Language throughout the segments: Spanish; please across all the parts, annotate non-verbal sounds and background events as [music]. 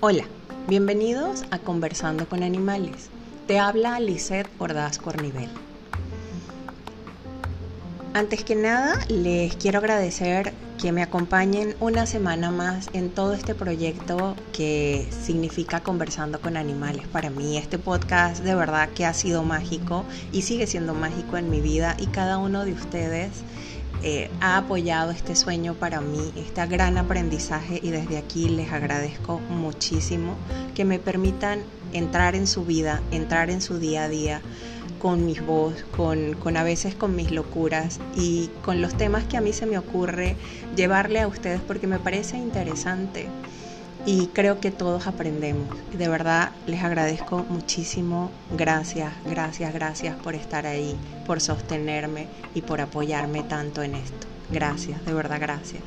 Hola, bienvenidos a Conversando con Animales. Te habla Lisette Ordaz Cornivel. Antes que nada, les quiero agradecer que me acompañen una semana más en todo este proyecto que significa Conversando con Animales. Para mí este podcast de verdad que ha sido mágico y sigue siendo mágico en mi vida y cada uno de ustedes eh, ha apoyado este sueño para mí, este gran aprendizaje y desde aquí les agradezco muchísimo que me permitan entrar en su vida, entrar en su día a día con mis voz, con, con a veces con mis locuras y con los temas que a mí se me ocurre llevarle a ustedes porque me parece interesante y creo que todos aprendemos. De verdad les agradezco muchísimo. Gracias, gracias, gracias por estar ahí, por sostenerme y por apoyarme tanto en esto. Gracias, de verdad, gracias.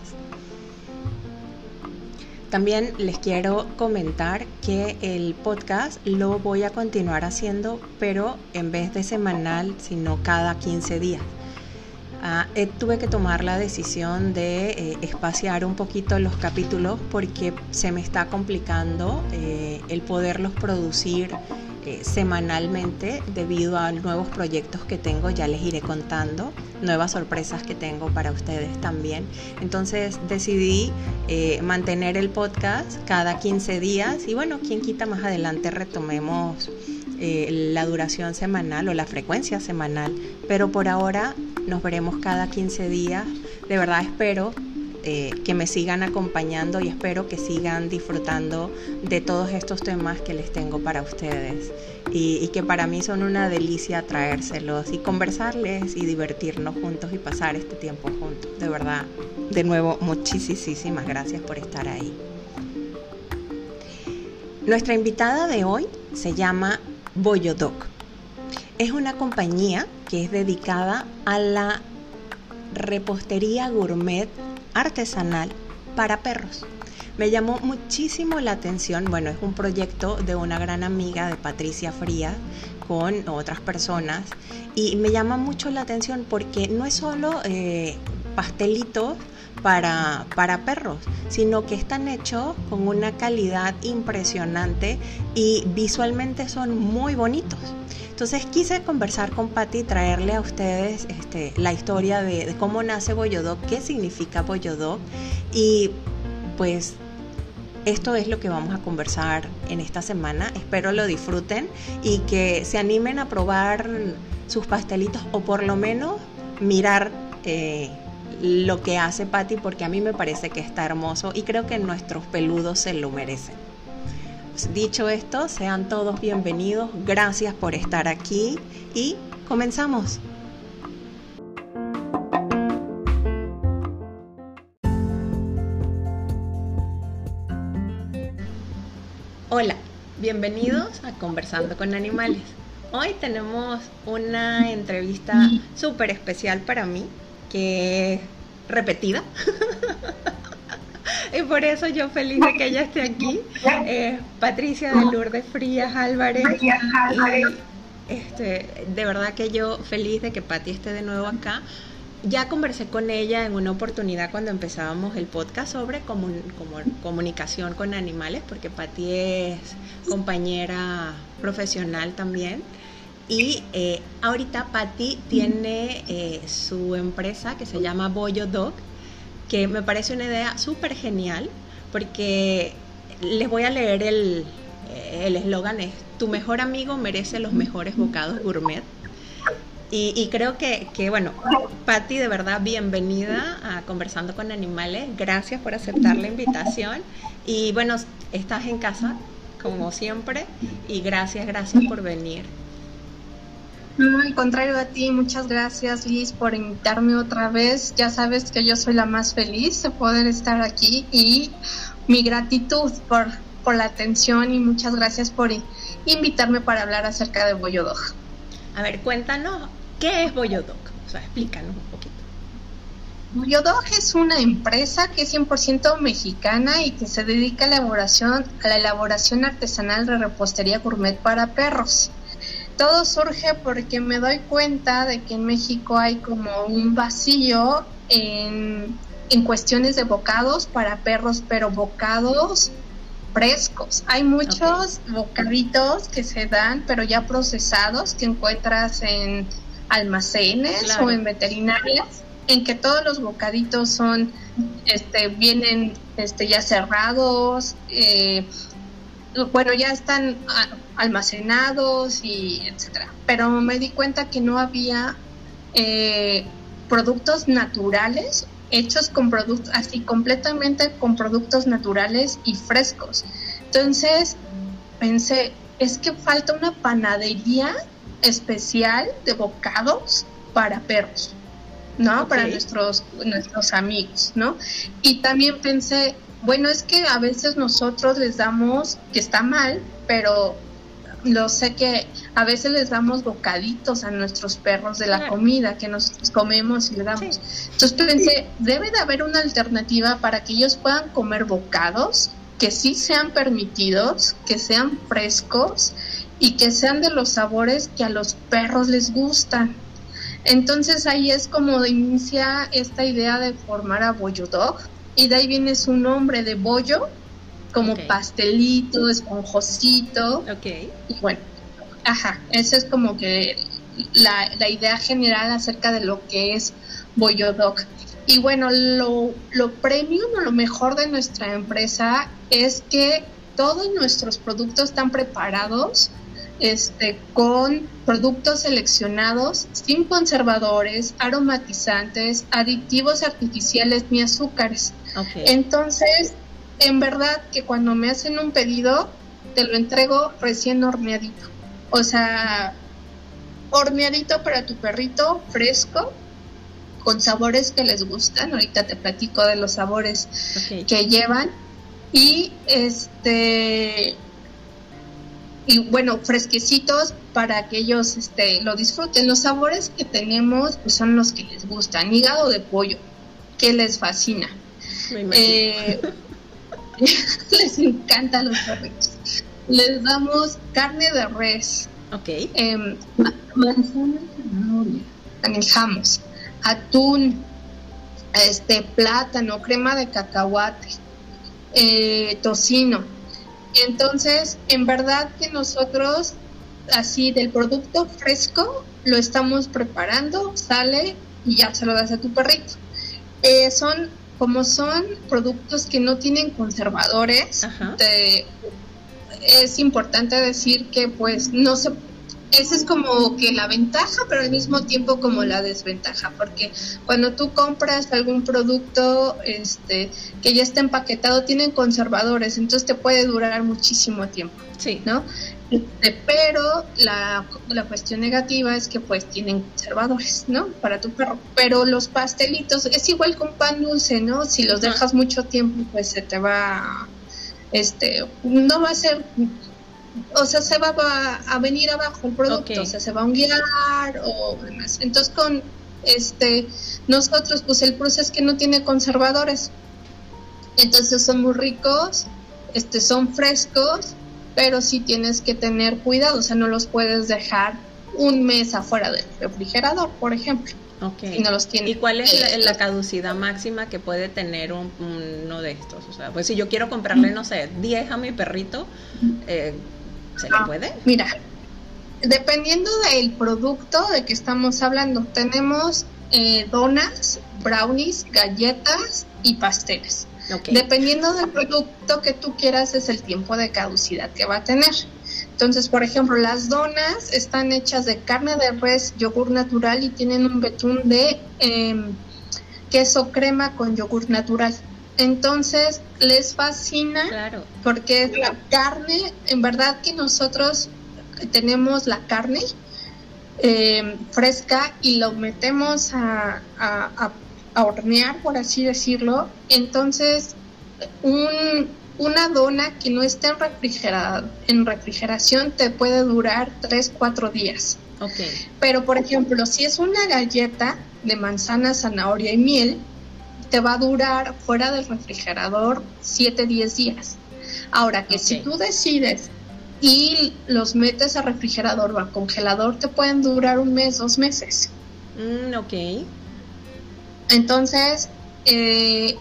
También les quiero comentar que el podcast lo voy a continuar haciendo, pero en vez de semanal, sino cada 15 días. Ah, eh, tuve que tomar la decisión de eh, espaciar un poquito los capítulos porque se me está complicando eh, el poderlos producir semanalmente debido a nuevos proyectos que tengo, ya les iré contando, nuevas sorpresas que tengo para ustedes también. Entonces decidí mantener el podcast cada 15 días y bueno, quien quita más adelante retomemos la duración semanal o la frecuencia semanal, pero por ahora nos veremos cada 15 días. De verdad espero eh, que me sigan acompañando y espero que sigan disfrutando de todos estos temas que les tengo para ustedes y, que para mí son una delicia traérselos y conversarles y divertirnos juntos y pasar este tiempo juntos. De verdad, de nuevo, muchísimas gracias por estar ahí. Nuestra invitada de hoy se llama Boyodoc. Es una compañía que es dedicada a la repostería gourmet artesanal para perros. Me llamó muchísimo la atención, bueno, es un proyecto de una gran amiga de Patricia Fría con otras personas y me llama mucho la atención porque no es solo eh, pastelitos para, para perros, sino que están hechos con una calidad impresionante y visualmente son muy bonitos. Entonces quise conversar con Patti y traerle a ustedes este, la historia de, cómo nace Boyodoc, qué significa Boyodoc y pues esto es lo que vamos a conversar en esta semana. Espero lo disfruten y que se animen a probar sus pastelitos o por lo menos mirar eh, lo que hace Patti porque a mí me parece que está hermoso y creo que nuestros peludos se lo merecen. Dicho esto, sean todos bienvenidos, gracias por estar aquí y comenzamos. Hola, bienvenidos a Conversando con Animales. Hoy tenemos una entrevista súper especial para mí, que es repetida. [laughs] y por eso yo feliz de que ella esté aquí. Eh, Patricia de Lourdes Frías Álvarez. este, de verdad que yo feliz de que Patti esté de nuevo acá. Ya conversé con ella en una oportunidad cuando empezábamos el podcast sobre comunicación con animales, porque Patti es compañera profesional también. Y eh, ahorita Patti tiene eh, su empresa que se llama Boyo Dog, que me parece una idea súper genial, porque les voy a leer el eslogan, es, tu mejor amigo merece los mejores bocados gourmet. Y, creo que, que, bueno, Patti, de verdad, bienvenida a Conversando con Animales. Gracias por aceptar la invitación. Y bueno, estás en casa, como siempre, y gracias, gracias por venir. No, al contrario a ti, muchas gracias Liz por invitarme otra vez. Ya sabes que yo soy la más feliz de poder estar aquí y mi gratitud por, por la atención y muchas gracias por invitarme para hablar acerca de Boyodog. A ver, cuéntanos, ¿qué es Boyodog? O sea, explícanos un poquito. Boyodog es una empresa que es 100% mexicana y que se dedica a la elaboración, a la elaboración artesanal de repostería gourmet para perros todo surge porque me doy cuenta de que en México hay como un vacío en, en cuestiones de bocados para perros, pero bocados frescos. Hay muchos bocaditos que se dan, pero ya procesados, que encuentras en almacenes o en veterinarias, en que todos los bocaditos son, este, vienen, este, ya cerrados, eh, bueno, ya están almacenados y etcétera. Pero me di cuenta que no había eh, productos naturales hechos con productos, así completamente con productos naturales y frescos. Entonces pensé, es que falta una panadería especial de bocados para perros, ¿no? Para nuestros, nuestros amigos, ¿no? Y también pensé, bueno, es que a veces nosotros les damos, que está mal, pero lo sé que a veces les damos bocaditos a nuestros perros de la comida que nosotros comemos y le damos. Entonces pensé, debe de haber una alternativa para que ellos puedan comer bocados que sí sean permitidos, que sean frescos y que sean de los sabores que a los perros les gustan. Entonces ahí es como inicia esta idea de formar a Bollo Dog y de ahí viene su nombre de bollo como pastelito, esponjosito. Ok. Y bueno, ajá, esa es como que la, la idea general acerca de lo que es Boyodoc. Y bueno, lo, lo premium o lo mejor de nuestra empresa es que todos nuestros productos están preparados este, con productos seleccionados sin conservadores, aromatizantes, aditivos artificiales ni azúcares. Entonces, en verdad que cuando me hacen un pedido, te lo entrego recién horneadito. O sea, horneadito para tu perrito, fresco, con sabores que les gustan. Ahorita te platico de los sabores que llevan. Y este y bueno, fresquecitos para que ellos este, lo disfruten. Los sabores que tenemos pues, son los que les gustan. Hígado de pollo, que les fascina. Eh, [laughs] les encanta los perritos. Les damos carne de res. Ok. Eh, manzana manejamos atún, este plátano, crema de cacahuate, eh, tocino. Entonces, en verdad que nosotros, así del producto fresco, lo estamos preparando, sale y ya se lo das a tu perrito. Eh, son como son productos que no tienen conservadores, es importante decir que pues no se esa es como que la ventaja, pero al mismo tiempo como la desventaja, porque cuando tú compras algún producto este que ya está empaquetado tienen conservadores, entonces te puede durar muchísimo tiempo, sí. ¿no? Este, pero la, la cuestión negativa es que pues tienen conservadores, ¿no? Para tu perro. Pero los pastelitos es igual con pan dulce, ¿no? Si los dejas mucho tiempo pues se te va, este, no va a ser o sea, se va a, venir abajo el producto, o sea, se va a guiar o demás. Entonces, con este, nosotros, pues el proceso es que no tiene conservadores. Entonces son muy ricos, este, son frescos, pero sí tienes que tener cuidado, o sea, no los puedes dejar un mes afuera del refrigerador, por ejemplo. Okay. no los tiene. ¿Y cuál es la, caducidad máxima que puede tener uno de estos? O sea, pues si yo quiero comprarle, no sé, 10 a mi perrito, eh, ¿Se le ah, puede? Mira, dependiendo del producto de que estamos hablando, tenemos eh, donas, brownies, galletas y pasteles. Dependiendo del producto que tú quieras es el tiempo de caducidad que va a tener. Entonces, por ejemplo, las donas están hechas de carne de res, yogur natural y tienen un betún de em, queso crema con yogur natural. Entonces les fascina porque es la carne, en verdad que nosotros tenemos la carne eh, fresca y lo metemos a, a, hornear, por así decirlo. Entonces un, una dona que no esté en, en refrigeración te puede durar 3-4 días. Pero por ejemplo, si es una galleta de manzana, zanahoria y miel, te va a durar fuera del refrigerador 7, 10 días. Ahora que si tú decides y los metes a refrigerador o a congelador, te pueden durar un mes, dos meses. Mm, ok. Entonces, eh,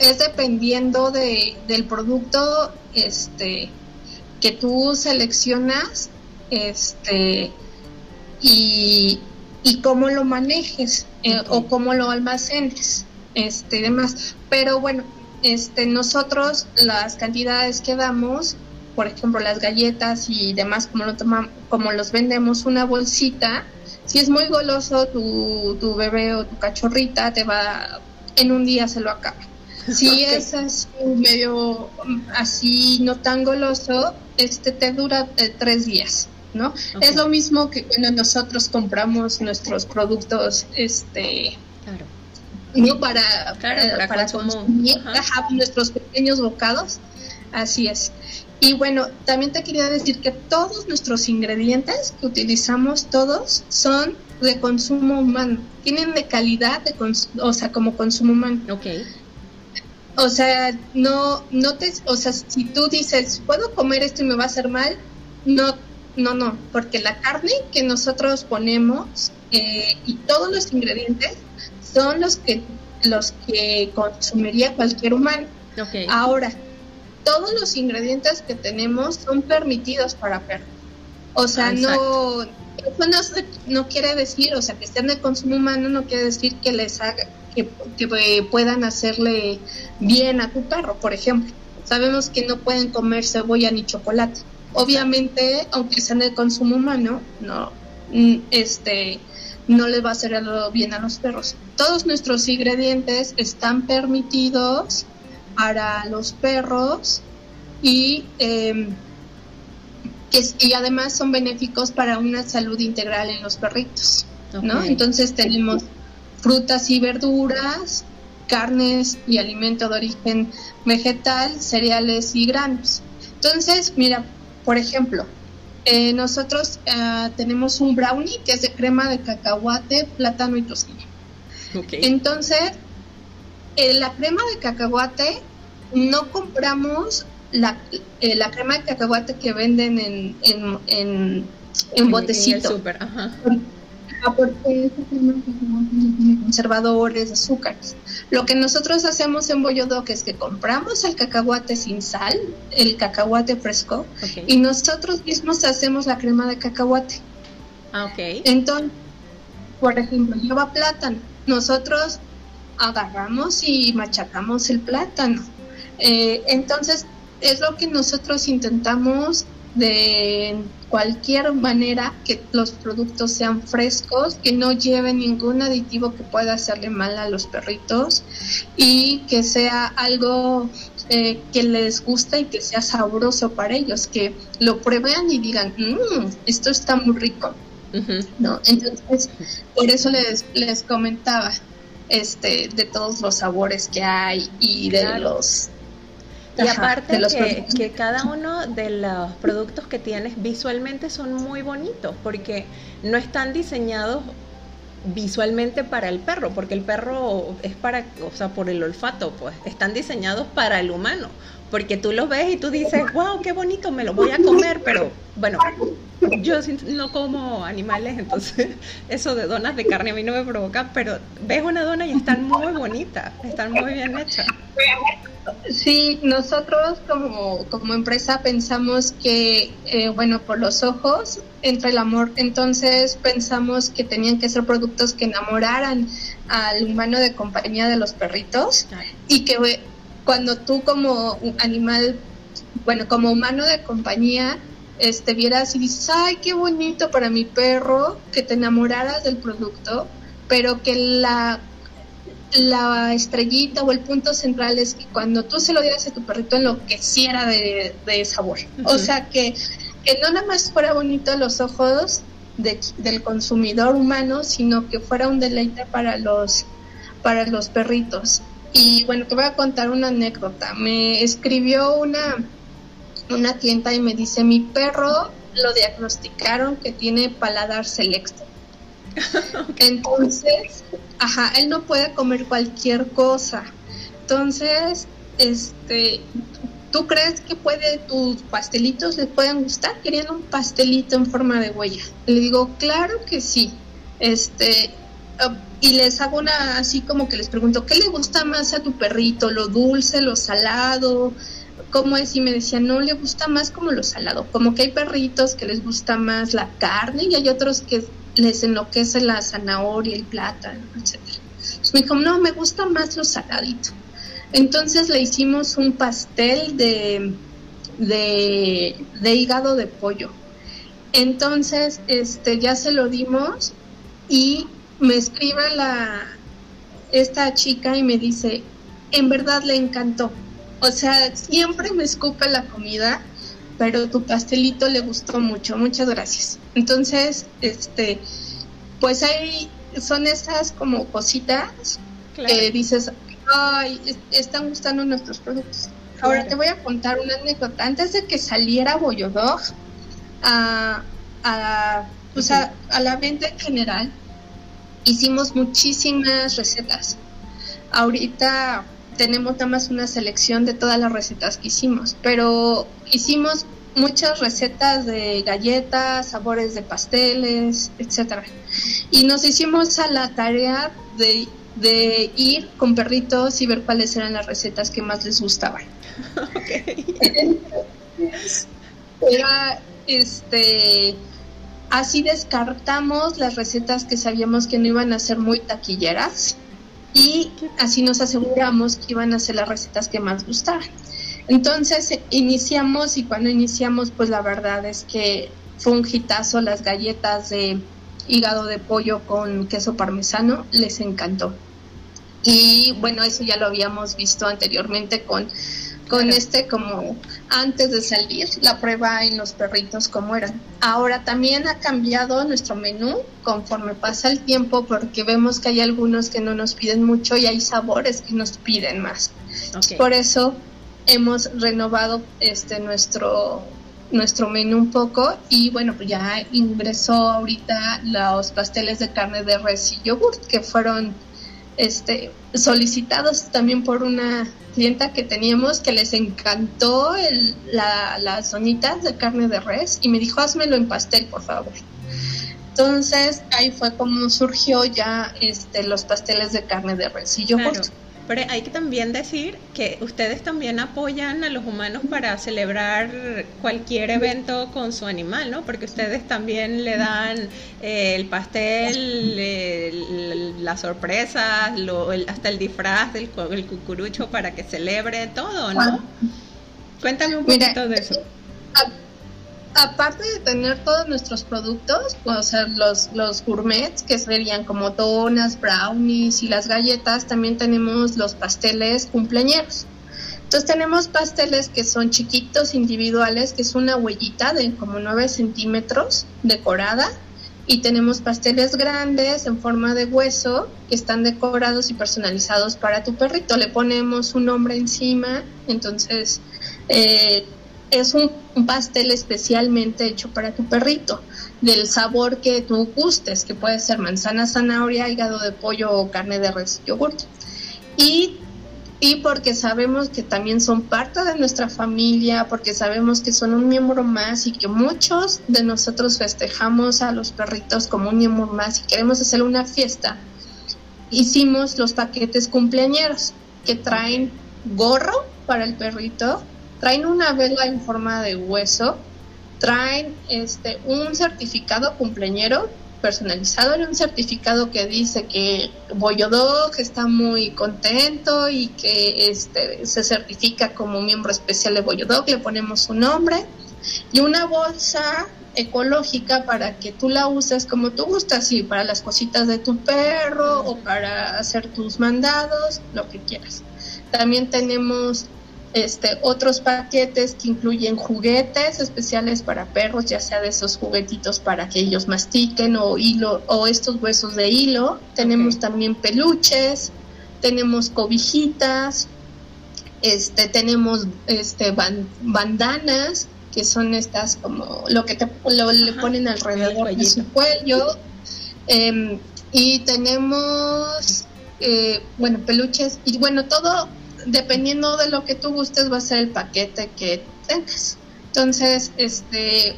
es dependiendo de, del producto este, que tú seleccionas este, y, y cómo lo manejes eh, o cómo lo almacenes este, demás. Pero bueno, este, nosotros las cantidades que damos, por ejemplo, las galletas y demás, como, lo tomamos, como los vendemos una bolsita, si es muy goloso tu, tu bebé o tu cachorrita, te va, en un día se lo acaba. Si [laughs] es así, medio así no tan goloso, este te dura eh, tres días, ¿no? Es lo mismo que cuando nosotros compramos nuestros productos, este, claro. no para, eh, para, consumir, nuestros pequeños bocados, así es. Y bueno, también te quería decir que todos nuestros ingredientes que utilizamos, todos, son de consumo humano. Tienen de calidad, de o sea, como consumo humano. Ok. O sea, no, no te, o sea, si tú dices, puedo comer esto y me va a hacer mal, no, no, no, porque la carne que nosotros ponemos eh, y todos los ingredientes son los que, los que consumiría cualquier humano. Okay. Ahora, todos los ingredientes que tenemos son permitidos para perros. O sea, no, eso no, quiere decir, o sea, que estén de consumo humano no quiere decir que les haga, que, que puedan hacerle bien a tu perro, por ejemplo. Sabemos que no pueden comer cebolla ni chocolate. Obviamente, aunque sean de consumo humano, no, mm, este, no les va a hacer bien a los perros. Todos nuestros ingredientes están permitidos para los perros y, eh, y además son benéficos para una salud integral en los perritos. ¿no? Entonces tenemos frutas y verduras, carnes y alimento de origen vegetal, cereales y granos. Entonces, mira, por ejemplo, eh, nosotros uh, tenemos un brownie que es de crema de cacahuate, plátano y tocino. Entonces, eh, la crema de cacahuate no compramos la, eh, la crema de cacahuate que venden en, en, en, en botecito. ajá. Porque conservadores, azúcares. Lo que nosotros hacemos en Boyodoc es que compramos el cacahuate sin sal, el cacahuate fresco, y nosotros mismos hacemos la crema de cacahuate. Ah, ok. Entonces, por ejemplo, lleva plátano. Nosotros agarramos y machacamos el plátano. Eh, entonces, es lo que nosotros intentamos de cualquier manera que los productos sean frescos, que no lleven ningún aditivo que pueda hacerle mal a los perritos y que sea algo eh, que les guste y que sea sabroso para ellos, que lo prueben y digan, mmm, esto está muy rico. ¿No? Entonces, por eso les, les comentaba este de todos los sabores que hay y de los y aparte que, cada uno de los productos que tienes visualmente son muy bonitos, porque no están diseñados visualmente para el perro, porque el perro es para, o sea, por el olfato, pues, están diseñados para el humano, porque tú los ves y tú dices, wow, qué bonito, me lo voy a comer, pero bueno, yo no como animales, entonces [laughs] eso de donas de carne a mí no me provoca, pero ves una dona y están muy bonitas, están muy bien hechas. Sí, nosotros como, como empresa pensamos que, eh, bueno, por los ojos entra el amor, entonces pensamos que tenían que ser productos que enamoraran al humano de compañía de los perritos y que cuando tú como animal, bueno, como humano de compañía, este, vieras y dices, ay, qué bonito para mi perro, que te enamoraras del producto, pero que la la estrellita o el punto central es que cuando tú se lo dieras a tu perrito enloqueciera de, de sabor. O sea, que, que no nada más fuera bonito a los ojos del consumidor humano, sino que fuera un deleite para los, para los perritos. Y bueno, te voy a contar una anécdota. Me escribió una, una tienda y me dice, mi perro lo diagnosticaron que tiene paladar selecto. [laughs] Entonces, ajá, él no puede comer cualquier cosa. Entonces, este, ¿tú crees que puede tus pastelitos le pueden gustar? Querían un pastelito en forma de huella. Le digo, claro que sí. Este, y les hago una así como que les pregunto, ¿qué le gusta más a tu perrito? ¿Lo dulce, lo salado? ¿Cómo es? Y me decía, no, le gusta más como lo salado. Como que hay perritos que les gusta más la carne y hay otros que les enloquece la zanahoria, el plátano, etc. me dijo, no, me gusta más lo saladito. Entonces le hicimos un pastel de, de, hígado de pollo. Entonces, este, ya se lo dimos y me escribe la, esta chica y me dice, en verdad le encantó. O sea, siempre me escupe la comida, pero tu pastelito le gustó mucho. Muchas gracias. Entonces, este, pues hay, son esas como cositas que dices, ay, están gustando nuestros productos. Ahora te voy a contar una anécdota. Antes de que saliera Boyodog a, a, pues a, a la venta en general, hicimos muchísimas recetas. Ahorita tenemos nada más una selección de todas las recetas que hicimos, pero hicimos muchas recetas de galletas, sabores de pasteles, etcétera. Y nos hicimos a la tarea de, de, ir con perritos y ver cuáles eran las recetas que más les gustaban. [laughs] Era este así descartamos las recetas que sabíamos que no iban a ser muy taquilleras y así nos aseguramos que iban a ser las recetas que más gustaban. Entonces iniciamos y cuando iniciamos pues la verdad es que fue un hitazo las galletas de hígado de pollo con queso parmesano, les encantó. Y bueno, eso ya lo habíamos visto anteriormente con, con este como antes de salir, la prueba en los perritos como eran. Ahora también ha cambiado nuestro menú conforme pasa el tiempo porque vemos que hay algunos que no nos piden mucho y hay sabores que nos piden más. Por eso hemos renovado este nuestro nuestro menú un poco y bueno pues ya ingresó ahorita los pasteles de carne de res y yogurt que fueron este solicitados también por una clienta que teníamos que les encantó el, la, las zonitas de carne de res y me dijo házmelo en pastel por favor entonces ahí fue como surgió ya este los pasteles de carne de res. Y yogurt pero hay que también decir que ustedes también apoyan a los humanos para celebrar cualquier evento con su animal, ¿no? Porque ustedes también le dan eh, el pastel, las sorpresas, hasta el disfraz del el cucurucho para que celebre todo, ¿no? Cuéntame un poquito de eso aparte de tener todos nuestros productos, o sea, los, los gourmets, que serían como donas, brownies y las galletas, también tenemos los pasteles cumpleañeros. Entonces tenemos pasteles que son chiquitos, individuales, que es una huellita de como 9 centímetros decorada. Y tenemos pasteles grandes en forma de hueso que están decorados y personalizados para tu perrito. Le ponemos un nombre encima, entonces eh, es un, pastel especialmente hecho para tu perrito, del sabor que tú gustes, que puede ser manzana, zanahoria, hígado de pollo o carne de res, yogurt. Y, y porque sabemos que también son parte de nuestra familia, porque sabemos que son un miembro más y que muchos de nosotros festejamos a los perritos como un miembro más y queremos hacer una fiesta, hicimos los paquetes cumpleañeros que traen gorro para el perrito, traen una vela en forma de hueso, traen este un certificado cumpleañero personalizado en un certificado que dice que Boyodog está muy contento y que este se certifica como miembro especial de Boyodog, le ponemos su nombre y una bolsa ecológica para que tú la uses como tú gustas, y para las cositas de tu perro o para hacer tus mandados, lo que quieras. También tenemos este, otros paquetes que incluyen juguetes especiales para perros, ya sea de esos juguetitos para que ellos mastiquen o hilo o estos huesos de hilo. Tenemos también peluches, tenemos cobijitas, este, tenemos este bandanas que son estas como lo que te le ponen alrededor de su cuello. Em, y tenemos eh, bueno peluches. Y bueno todo dependiendo de lo que tú gustes va a ser el paquete que tengas. Entonces, este,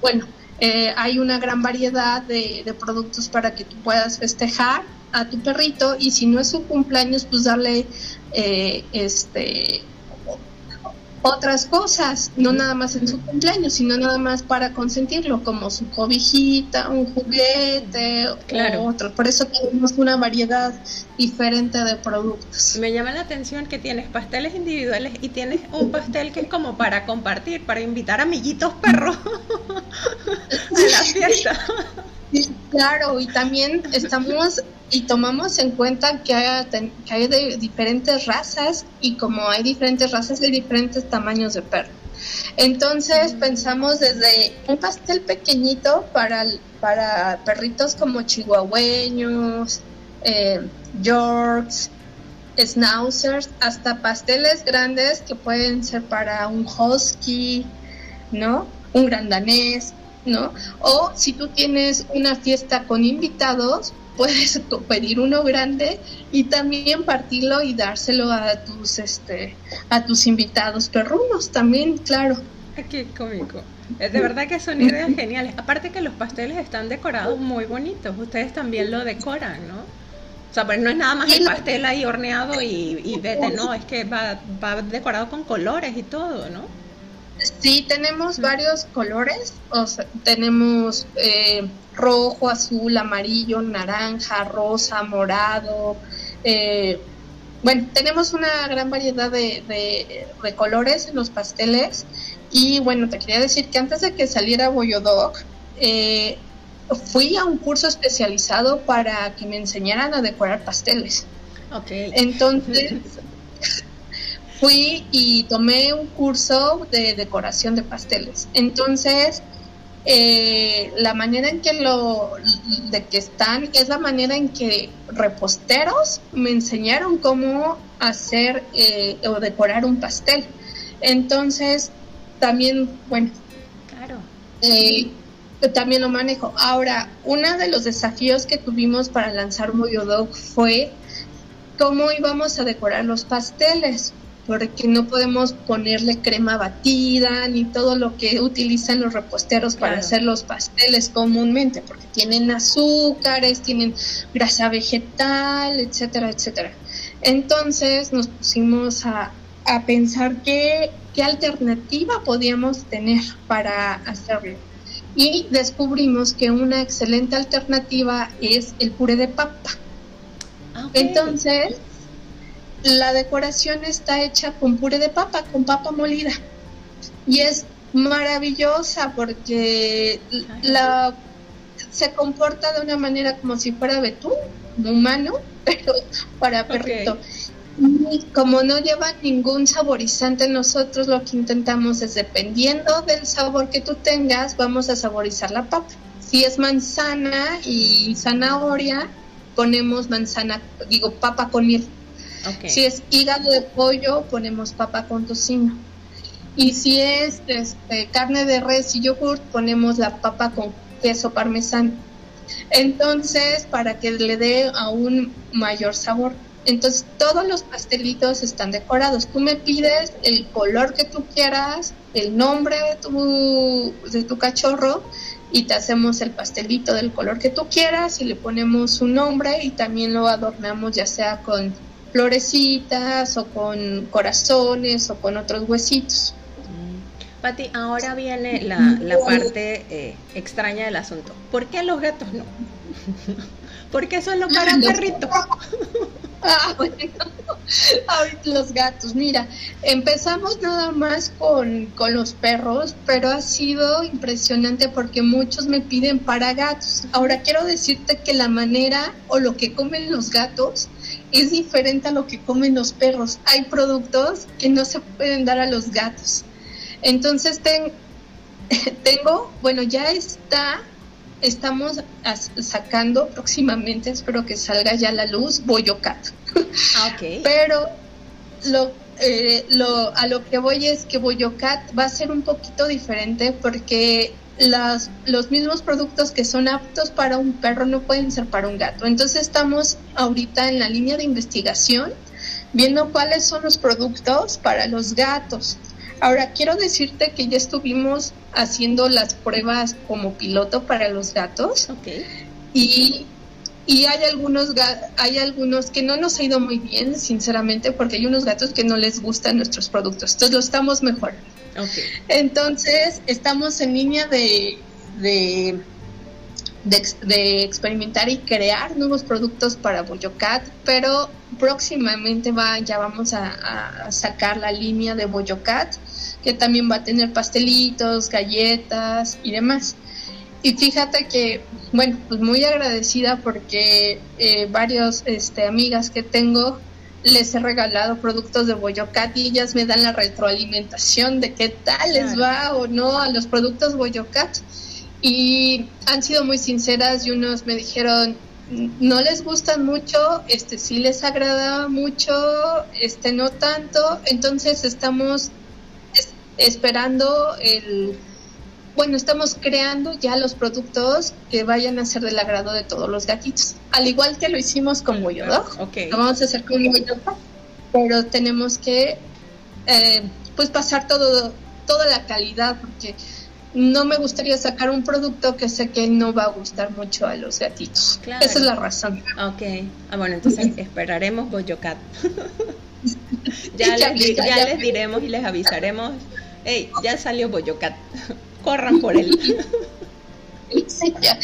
bueno, Eh, hay una gran variedad de, de, productos para que tú puedas festejar a tu perrito y si no es su cumpleaños, pues darle eh, este otras cosas, no nada más en su cumpleaños, sino nada más para consentirlo, como su cobijita, un juguete claro. o otro. Por eso tenemos una variedad diferente de productos. Me llama la atención que tienes pasteles individuales y tienes un pastel que es como para compartir, para invitar amiguitos perros [laughs] a la fiesta. [laughs] claro, y también estamos y tomamos en cuenta que hay, que hay de diferentes razas y como hay diferentes razas hay diferentes tamaños de perro. Entonces pensamos desde un pastel pequeñito para, para perritos como chihuahueños, eh, yorks, schnauzers, hasta pasteles grandes que pueden ser para un husky, ¿no? Un gran danés, ¿no? O si tú tienes una fiesta con invitados, puedes [laughs] pedir uno grande y también partirlo y dárselo a tus este a tus invitados perrunos también, claro. Qué cómico. De verdad que son ideas geniales. Aparte que los pasteles están decorados muy bonitos. Ustedes también lo decoran, ¿no? O sea, pues no es nada más el pastel ahí horneado y, y vete, no, es que va, va decorado con colores y todo, ¿no? Sí, tenemos varios colores, o sea, tenemos eh, rojo, azul, amarillo, naranja, rosa, morado. Eh, bueno, tenemos una gran variedad de, de, colores en los pasteles. Y bueno, te quería decir que antes de que saliera Boyodog, eh, fui a un curso especializado para que me enseñaran a decorar pasteles. Ok. Entonces, [laughs] fui y tomé un curso de decoración de pasteles. Entonces, eh, la manera en que lo de que están es la manera en que reposteros me enseñaron cómo hacer eh, o decorar un pastel. Entonces, también, bueno, claro. Eh, también lo manejo. Ahora, uno de los desafíos que tuvimos para lanzar Dog fue cómo íbamos a decorar los pasteles porque no podemos ponerle crema batida ni todo lo que utilizan los reposteros para hacer los pasteles comúnmente, porque tienen azúcares, tienen grasa vegetal, etcétera, etcétera. Entonces nos pusimos a, a pensar qué, qué alternativa podíamos tener para hacerlo. Y descubrimos que una excelente alternativa es el puré de papa. Ah, Entonces, la decoración está hecha con puré de papa, con papa molida. Y es maravillosa porque la se comporta de una manera como si fuera betún, humano, [laughs] pero para perrito. Y como no lleva ningún saborizante, nosotros lo que intentamos es, dependiendo del sabor que tú tengas, vamos a saborizar la papa. Si es manzana y zanahoria, ponemos manzana, digo, papa con miel. Si es hígado de pollo, ponemos papa con tocino. Y si es este, carne de res y yogurt, ponemos la papa con queso parmesano. Entonces, para que le dé aún mayor sabor. Entonces, todos los pastelitos están decorados. Tú me pides el color que tú quieras, el nombre de tu, de tu cachorro y te hacemos el pastelito del color que tú quieras y le ponemos su nombre y también lo adornamos ya sea con florecitas o con corazones o con otros huesitos. Mm. Pati, ahora viene la, la parte eh, extraña del asunto. ¿Por qué los gatos no? [laughs] ¿Por qué solo para perritos? [laughs] Ah, bueno, los gatos, mira, empezamos nada más con, con, los perros, pero ha sido impresionante porque muchos me piden para gatos. Ahora quiero decirte que la manera o lo que comen los gatos es diferente a lo que comen los perros. Hay productos que no se pueden dar a los gatos. Entonces [laughs] tengo, bueno, ya está, estamos sacando próximamente, espero que salga ya la luz, Boyocat. Ah, [laughs] Pero lo, eh, lo, a lo que voy es que Boyocat va a ser un poquito diferente porque las, los mismos productos que son aptos para un perro no pueden ser para un gato. Entonces estamos ahorita en la línea de investigación viendo cuáles son los productos para los gatos. Ahora, quiero decirte que ya estuvimos haciendo las pruebas como piloto para los gatos. Y, y hay algunos hay algunos que no nos ha ido muy bien, sinceramente, porque hay unos gatos que no les gustan nuestros productos. Entonces lo estamos mejorando. Entonces, estamos en línea de, de, de, experimentar y crear nuevos productos para Boyocat, pero próximamente va, ya vamos a, a sacar la línea de Boyocat que también va a tener pastelitos, galletas y demás. Y fíjate que, bueno, pues muy agradecida porque eh, varios este, amigas que tengo les he regalado productos de Boyocat y ellas me dan la retroalimentación de qué tal les va o no a los productos Boyocat. Y han sido muy sinceras y unos me dijeron, no les gustan mucho, este sí les agradaba mucho, este no tanto, entonces estamos esperando el bueno, estamos creando ya los productos que vayan a ser del agrado de todos los gatitos. Al igual que lo hicimos con Boyodog, okay. lo vamos a hacer con Boyodog, pero tenemos que eh, pues pasar todo toda la calidad porque no me gustaría sacar un producto que sé que no va a gustar mucho a los gatitos. Esa es la razón. Ok. Ah, bueno, entonces [laughs] esperaremos Boyocat. [laughs] ya, les, ya les diremos y les avisaremos hey, ya salió Boyocat, corran por él. [laughs] Sí, ya,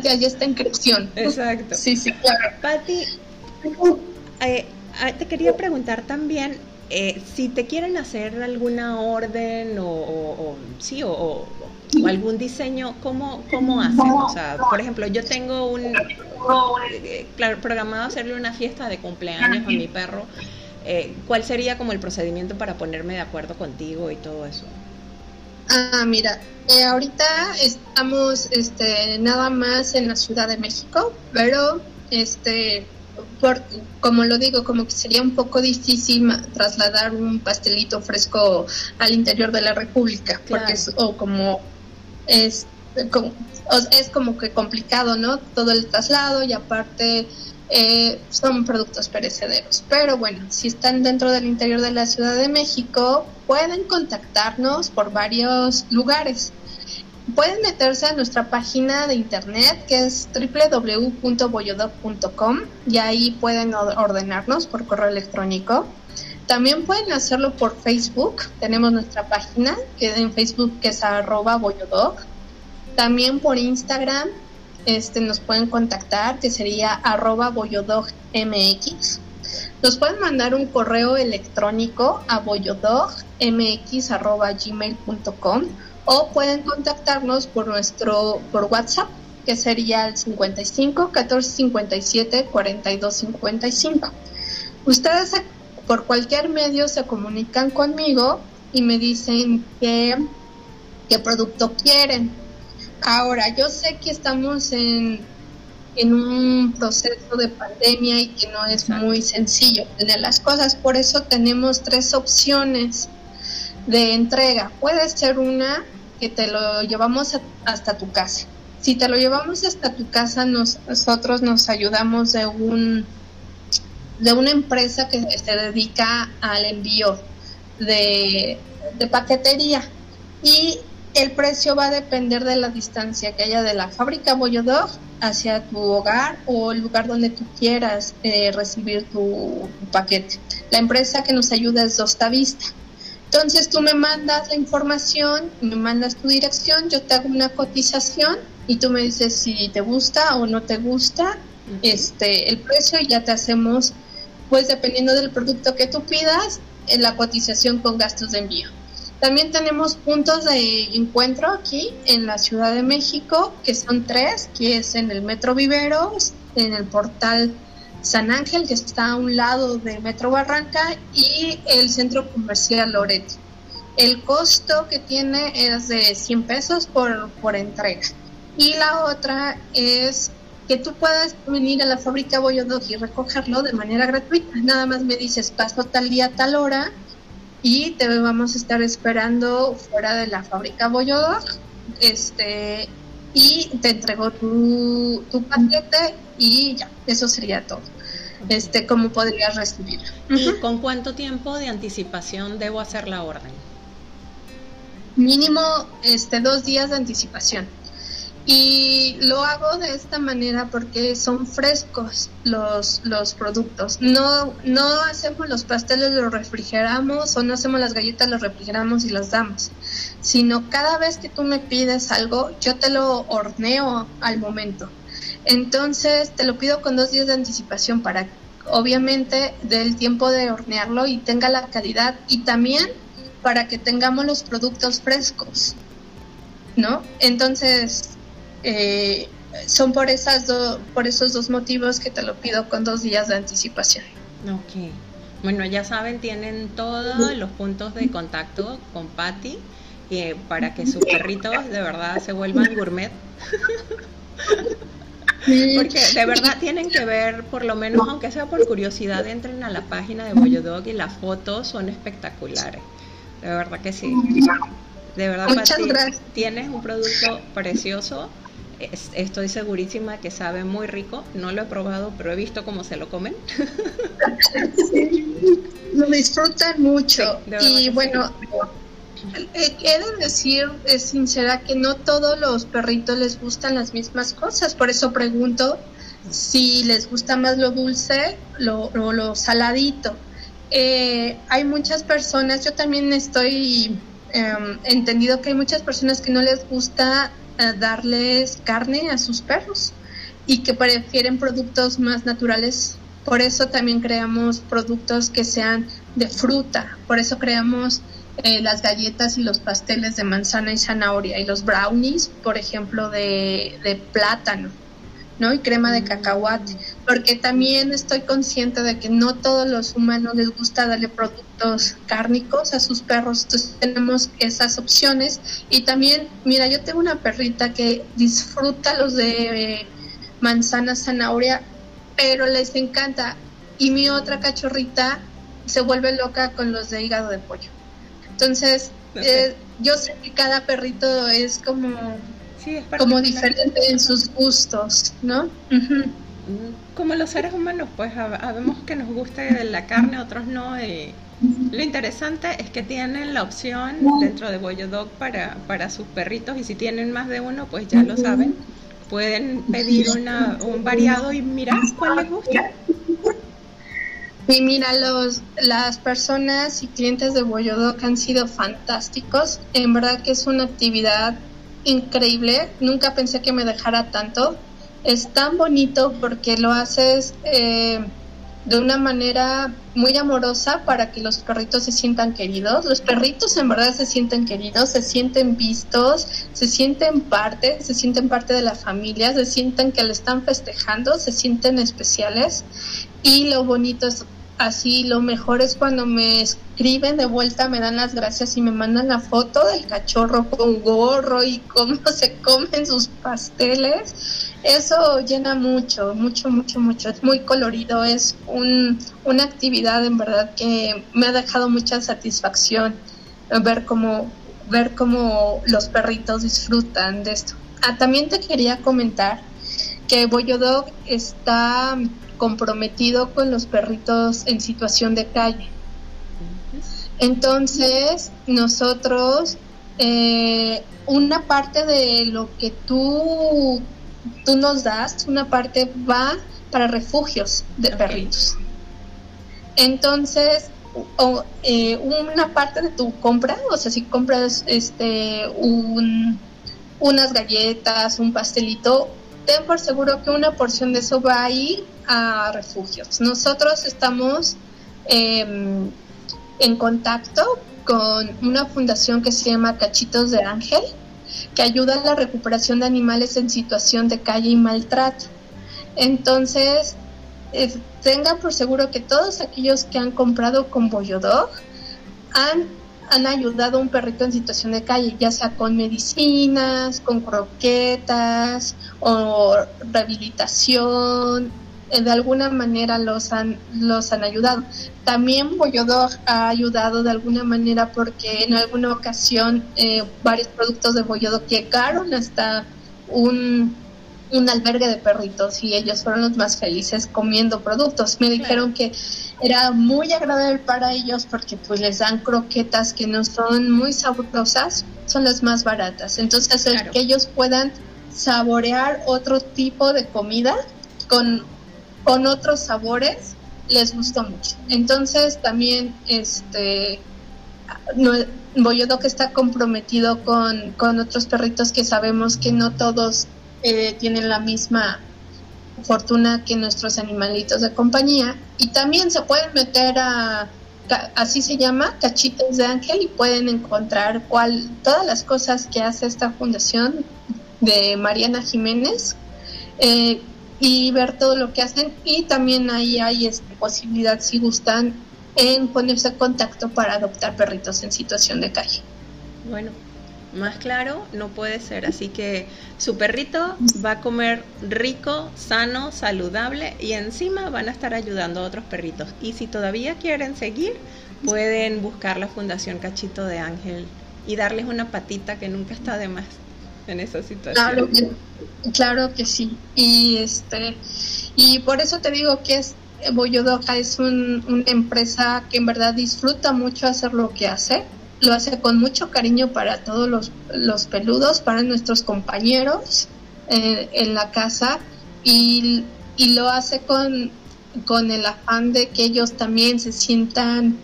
ya, ya, está en creación. Exacto. Sí, sí, claro. Patti, eh, ah, te quería preguntar también eh, si te quieren hacer alguna orden o, sí o, algún diseño, ¿cómo, cómo hacen? O sea, por ejemplo, yo tengo un eh, claro, programado hacerle una fiesta de cumpleaños a mi perro eh, ¿cuál sería como el procedimiento para ponerme de acuerdo contigo y todo eso? Ah, mira, eh, ahorita estamos este, nada más en la Ciudad de México, pero este, por, como lo digo, como que sería un poco difícil trasladar un pastelito fresco al interior de la República, porque es, o como es como, es como que complicado, ¿no? Todo el traslado y aparte eh, son productos perecederos. Pero bueno, si están dentro del interior de la Ciudad de México, pueden contactarnos por varios lugares. Pueden meterse a nuestra página de internet que es www.boyodog.com y ahí pueden ordenarnos por correo electrónico. También pueden hacerlo por Facebook. Tenemos nuestra página que en Facebook que es arroba boyodog. También por Instagram este, nos pueden contactar, que sería arroba boyodogmx. Nos pueden mandar un correo electrónico a boyodogmx.gmail.com o pueden contactarnos por nuestro por WhatsApp, que sería el 55 14 57 42 55. Ustedes por cualquier medio se comunican conmigo y me dicen qué, qué producto quieren Ahora, yo sé que estamos en, en un proceso de pandemia y que no es muy sencillo tener las cosas, por eso tenemos tres opciones de entrega. Puede ser una que te lo llevamos hasta tu casa. Si te lo llevamos hasta tu casa, nosotros nos ayudamos de un de una empresa que se dedica al envío de, de paquetería y el precio va a depender de la distancia que haya de la fábrica Boyodog hacia tu hogar o el lugar donde tú quieras eh, recibir tu, paquete. La empresa que nos ayuda es Dostavista. Entonces tú me mandas la información, me mandas tu dirección, yo te hago una cotización y tú me dices si te gusta o no te gusta este el precio y ya te hacemos pues dependiendo del producto que tú pidas en la cotización con gastos de envío. También tenemos puntos de encuentro aquí en la Ciudad de México, que son tres, que es en el Metro Viveros, en el portal San Ángel, que está a un lado de Metro Barranca, y el Centro Comercial Loreto. El costo que tiene es de 100 pesos por, por entrega. Y la otra es que tú puedas venir a la fábrica Boyodog y recogerlo de manera gratuita. Nada más me dices, paso tal día, tal hora, y te vamos a estar esperando fuera de la fábrica Boyodor este y te entregó tu, tu paquete y ya, eso sería todo. Este, cómo podrías recibir. ¿Y con cuánto tiempo de anticipación debo hacer la orden? mínimo este, dos días de anticipación. Y lo hago de esta manera porque son frescos los, los productos. No, no hacemos los pasteles, los refrigeramos o no hacemos las galletas, los refrigeramos y los damos. Sino cada vez que tú me pides algo, yo te lo horneo al momento. Entonces te lo pido con dos días de anticipación para obviamente del tiempo de hornearlo y tenga la calidad y también para que tengamos los productos frescos, ¿no? Entonces, eh, son por, esas por esos dos motivos que te lo pido con dos días de anticipación. Ok. Bueno, ya saben, tienen todos los puntos de contacto con Patty eh, para que sus perritos de verdad se vuelvan gourmet. Porque de verdad tienen que ver, por lo menos aunque sea por curiosidad, entren a la página de Boyo Dog y las fotos son espectaculares. De verdad que sí. De verdad, Muchas tienes un producto precioso. Estoy segurísima que sabe muy rico. No lo he probado, pero he visto cómo se lo comen. lo disfrutan mucho. y bueno, he de decir, es sincera, que no todos los perritos les gustan las mismas cosas. Por eso pregunto si les gusta más lo dulce o lo, saladito. Eh, hay muchas personas, yo también estoy em, entendido que hay muchas personas que no les gusta darles carne a sus perros y que prefieren productos más naturales. Por eso también creamos productos que sean de fruta. Por eso creamos eh, las galletas y los pasteles de manzana y zanahoria y los brownies, por ejemplo, de, plátano. ¿No? y crema de cacahuate, porque también estoy consciente de que no todos los humanos les gusta darle productos cárnicos a sus perros, entonces tenemos esas opciones. Y también, mira, yo tengo una perrita que disfruta los de eh, manzana, zanahoria, pero les encanta. Y mi otra cachorrita se vuelve loca con los de hígado de pollo. Entonces, eh, yo sé que cada perrito es como, como diferente en sus gustos, ¿no? Mm, como los seres humanos, pues sabemos que nos gusta la carne, otros no. lo interesante es que tienen la opción dentro de Boyo Dog para, para sus perritos y si tienen más de uno, pues ya lo saben. Pueden pedir una, un variado y mirar cuál les gusta. Y mira, los, las personas y clientes de Boyodoc han sido fantásticos. En verdad que es una actividad increíble. Nunca pensé que me dejara tanto. Es tan bonito porque lo haces eh, de una manera muy amorosa para que los perritos se sientan queridos. Los perritos en verdad se sienten queridos, se sienten vistos, se sienten parte, se sienten parte de la familia, se sienten que le están festejando, se sienten especiales. Y lo bonito es Así lo mejor es cuando me escriben de vuelta, me dan las gracias y me mandan la foto del cachorro con gorro y cómo [laughs] se comen sus pasteles. Eso llena mucho, mucho, mucho, mucho. Es muy colorido, es un, una actividad en verdad que me ha dejado mucha satisfacción ver cómo, ver cómo los perritos disfrutan de esto. Ah, también te quería comentar que Boyo Dog está comprometido con los perritos en situación de calle. Entonces, nosotros, eh, una parte de lo que tú, tú nos das, una parte va para refugios de perritos. Entonces, eh, una parte de tu compra, o sea, si compras este un, unas galletas, un pastelito, ten por seguro que una porción de eso va a ir a refugios. Nosotros estamos em, en contacto con una fundación que se llama Cachitos de Ángel, que ayuda a la recuperación de animales en situación de calle y maltrato. Entonces, eh, tengan por seguro que todos aquellos que han comprado con Boyodog han han ayudado a un perrito en situación de calle, ya sea con medicinas, con croquetas o rehabilitación, eh, de alguna manera los han, los han ayudado. También Boyodog ha ayudado de alguna manera porque en alguna ocasión eh, varios productos de Boyodog llegaron hasta un, un albergue de perritos y ellos fueron los más felices comiendo productos. Me dijeron que era muy agradable para ellos porque pues les dan croquetas que no son muy sabrosas, son las más baratas. Entonces el que ellos puedan saborear otro tipo de comida con, con otros sabores les gustó mucho. Entonces también este no, que está comprometido con, con, otros perritos que sabemos que no todos eh, tienen la misma fortuna que nuestros animalitos de compañía y también se pueden meter a así se llama cachitos de ángel y pueden encontrar todas las cosas que hace esta fundación de Mariana Jiménez eh, y ver todo lo que hacen y también ahí hay esta posibilidad si gustan en ponerse en contacto para adoptar perritos en situación de calle. Bueno, más claro no puede ser, así que su perrito va a comer rico, sano, saludable y encima van a estar ayudando a otros perritos. Y si todavía quieren seguir, pueden buscar la Fundación Cachito de Ángel y darles una patita que nunca está de más en esa situación. Claro que, claro que sí. Y este y por eso te digo que es Boyodoja es una empresa que en verdad disfruta mucho hacer lo que hace. Lo hace con mucho cariño para todos los, los peludos, para nuestros compañeros eh, en la casa y, y lo hace con, con el afán de que ellos también se sientan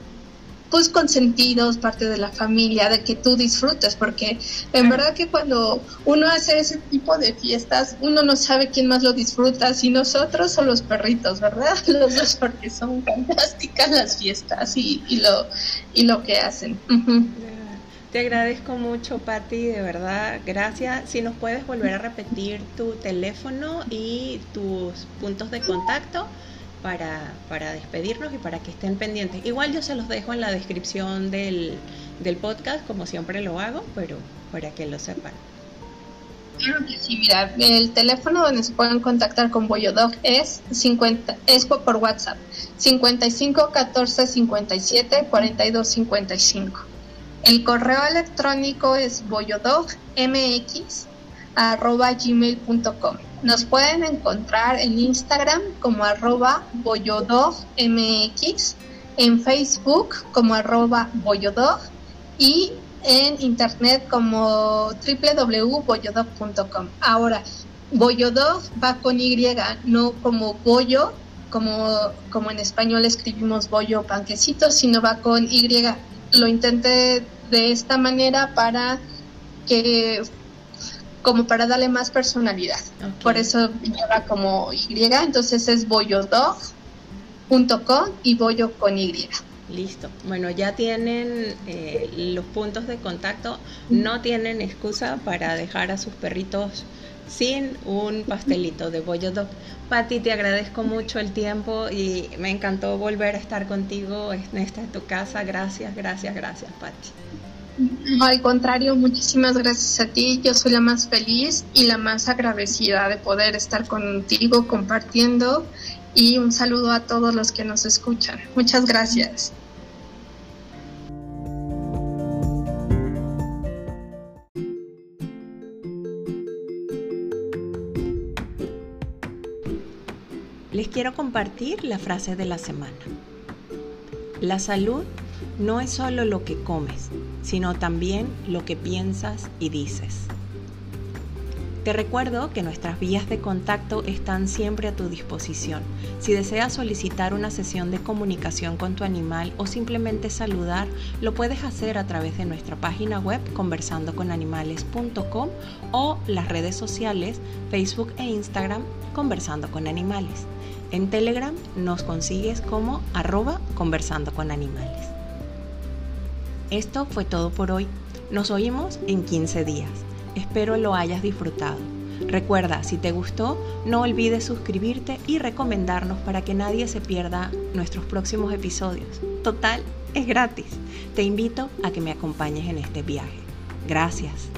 pues consentidos, parte de la familia, de que tú disfrutes, porque en verdad que cuando uno hace ese tipo de fiestas, uno no sabe quién más lo disfruta, si nosotros o los perritos, ¿verdad? [laughs] Los dos, porque son fantásticas las fiestas y, y lo, y lo que hacen. Te agradezco mucho, Patti, de verdad, gracias. Si nos puedes volver a repetir tu teléfono y tus puntos de contacto para, despedirnos y para que estén pendientes. Igual yo se los dejo en la descripción del, del podcast, como siempre lo hago, pero para que lo sepan. Claro que sí, mira, el teléfono donde se pueden contactar con Boyodog es 50, es por WhatsApp, 55 14 57 42 55. El correo electrónico es boyodogmx arroba gmail.com. Nos pueden encontrar en Instagram como arroba boyodogmx, en Facebook como arroba boyodog y en internet como www.boyodog.com. Ahora, boyodog va con Y, no como bollo, como, como en español escribimos bollo panquecito, sino va con Y. Lo intenté de esta manera para que como para darle más personalidad. Por eso lleva como Y, entonces es boyodog.com y bollo con Y. Listo. Bueno, ya tienen eh, los puntos de contacto. No tienen excusa para dejar a sus perritos sin un pastelito de bollo dog. Pati, te agradezco mucho el tiempo y me encantó volver a estar contigo en esta tu casa. Gracias, gracias, gracias, Pati. Al contrario, muchísimas gracias a ti. Yo soy la más feliz y la más agradecida de poder estar contigo compartiendo y un saludo a todos los que nos escuchan. Muchas gracias. Les quiero compartir la frase de la semana. La salud no es solo lo que comes, sino también lo que piensas y dices. Te recuerdo que nuestras vías de contacto están siempre a tu disposición. Si deseas solicitar una sesión de comunicación con tu animal o simplemente saludar, lo puedes hacer a través de nuestra página web conversandoconanimales.com o las redes sociales Facebook e Instagram Conversando con Animales. En Telegram nos consigues como arroba conversando con animales. Esto fue todo por hoy. Nos oímos en 15 días. Espero lo hayas disfrutado. Recuerda, si te gustó, no olvides suscribirte y recomendarnos para que nadie se pierda nuestros próximos episodios. Total, es gratis. Te invito a que me acompañes en este viaje. Gracias.